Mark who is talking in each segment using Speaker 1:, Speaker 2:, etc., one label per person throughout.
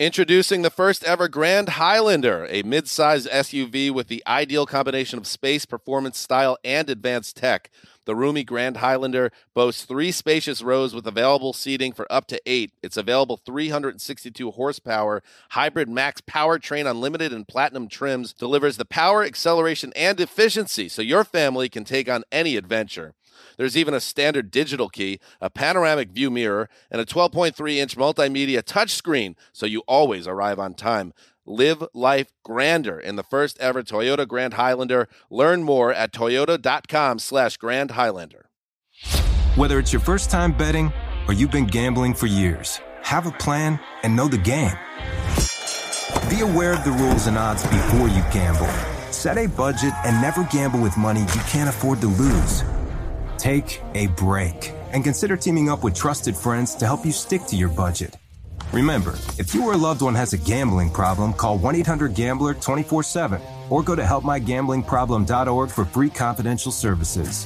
Speaker 1: Introducing the first ever Grand Highlander, a mid-sized SUV with the ideal combination of space, performance, style, and advanced tech. The roomy Grand Highlander boasts three spacious rows with available seating for up to eight. Its available 362 horsepower hybrid max powertrain unlimited and platinum trims delivers the power, acceleration, and efficiency so your family can take on any adventure. There's even a standard digital key, a panoramic view mirror, and a 12.3 inch multimedia touchscreen, so you always arrive on time. Live life grander in the first ever Toyota Grand Highlander. Learn more at toyota.com slash Grand Highlander.
Speaker 2: Whether it's your first time betting or you've been gambling for years, have a plan and know the game. Be aware of the rules and odds before you gamble. Set a budget and never gamble with money you can't afford to lose. Take a break and consider teaming up with trusted friends to help you stick to your budget. Remember, if you or a loved one has a gambling problem, call 1 800 Gambler 24 7 or go to helpmygamblingproblem.org for free confidential services.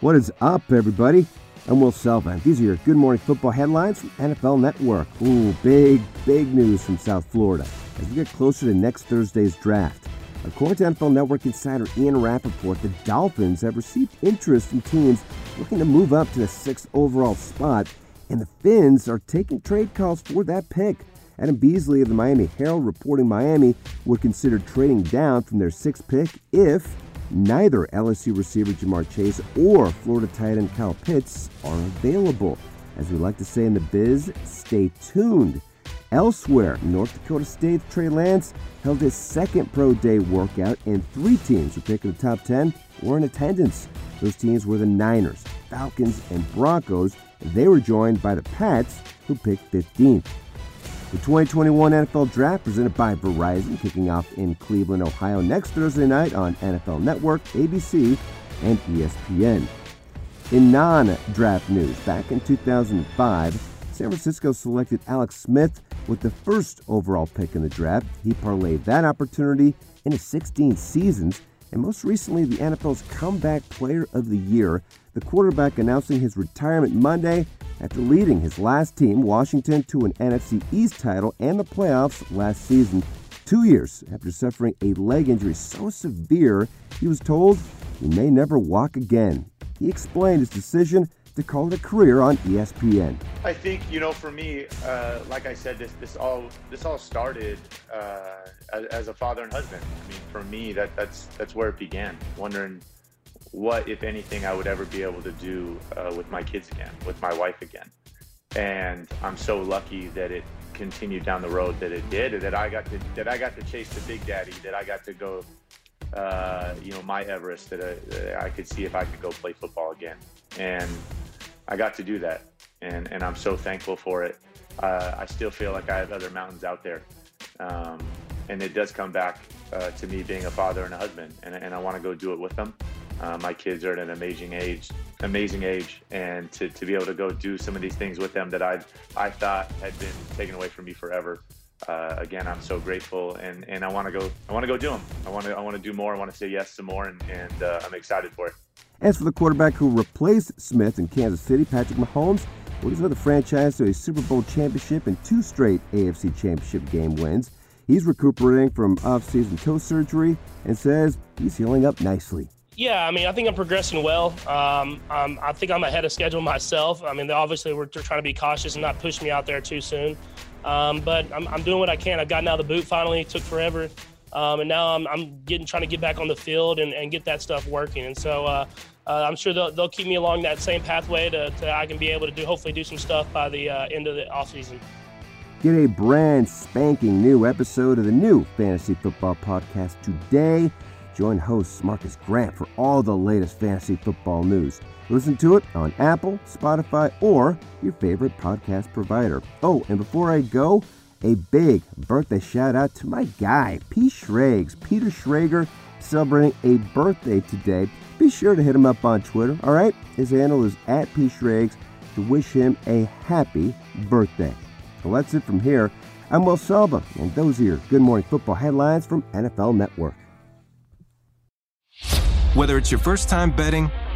Speaker 3: What is up, everybody? I'm Will Selva. These are your Good Morning Football headlines from NFL Network. Ooh, big, big news from South Florida as we get closer to next Thursday's draft. According to NFL Network insider Ian Rapoport, the Dolphins have received interest from teams looking to move up to the sixth overall spot, and the Fins are taking trade calls for that pick. Adam Beasley of the Miami Herald reporting Miami would consider trading down from their sixth pick if neither LSU receiver Ja'Marr Chase or Florida tight end Kyle Pitts are available. As we like to say in the biz, stay tuned. Elsewhere, North Dakota State's Trey Lance held his second pro day workout, and three teams who picked in the top 10 were in attendance. Those teams were the Niners, Falcons, and Broncos. and They were joined by the Pats, who picked 15th. The 2021 NFL Draft presented by Verizon, kicking off in Cleveland, Ohio next Thursday night on NFL Network, ABC, and ESPN. In non draft news, back in 2005, San Francisco selected Alex Smith with the first overall pick in the draft, he parlayed that opportunity into 16 seasons, and most recently, the NFL's Comeback Player of the Year, the quarterback announcing his retirement Monday after leading his last team, Washington, to an NFC East title and the playoffs last season. Two years after suffering a leg injury so severe, he was told he may never walk again. He explained his decision to call it a career on ESPN.
Speaker 4: I think you know, for me, uh, like I said, this this all this all started uh, as, as, a father and husband. I mean, for me, that that's that's where it began. Wondering what, if anything, I would ever be able to do uh, with my kids again, with my wife again. And I'm so lucky that it continued down the road that it did, that I got to that I got to chase the big daddy, that I got to go uh, you know, my Everest that I, that I, could see if I could go play football again. And I got to do that, and and I'm so thankful for it. Uh, I still feel like I have other mountains out there, um, and it does come back uh, to me being a father and a husband, and, and I want to go do it with them. Uh, my kids are at an amazing age, amazing age, and to, to be able to go do some of these things with them that I I thought had been taken away from me forever. Uh, again, I'm so grateful, and, and I want to go. I want to go do them. I want to. I want to do more. I want to say yes to more, and, and uh, I'm excited for it.
Speaker 3: As for the quarterback who replaced Smith in Kansas City, Patrick Mahomes, well, he's led the franchise to a Super Bowl championship and two straight AFC championship game wins. He's recuperating from off-season toe surgery and says he's healing up nicely.
Speaker 5: Yeah, I mean, I think I'm progressing well. Um, um, I think I'm ahead of schedule myself. I mean, obviously, we're trying to be cautious and not push me out there too soon. Um, but I'm, I'm, doing what I can. I've gotten out of the boot finally. It took forever. Um, and now I'm, I'm, getting trying to get back on the field and, and get that stuff working. And so uh, uh, I'm sure they'll, they'll, keep me along that same pathway to, to, I can be able to do hopefully do some stuff by the uh, end of the offseason.
Speaker 3: Get a brand spanking new episode of the new Fantasy Football Podcast today. Join host Marcus Grant for all the latest fantasy football news. Listen to it on Apple, Spotify, or your favorite podcast provider. Oh, and before I go, a big birthday shout out to my guy, P. Schrags. Peter Schrager celebrating a birthday today. Be sure to hit him up on Twitter, all right? His handle is at P. Schrags to wish him a happy birthday. Well, that's it from here. I'm Will Selva, and those are your Good Morning Football headlines from NFL Network.
Speaker 2: Whether it's your first time betting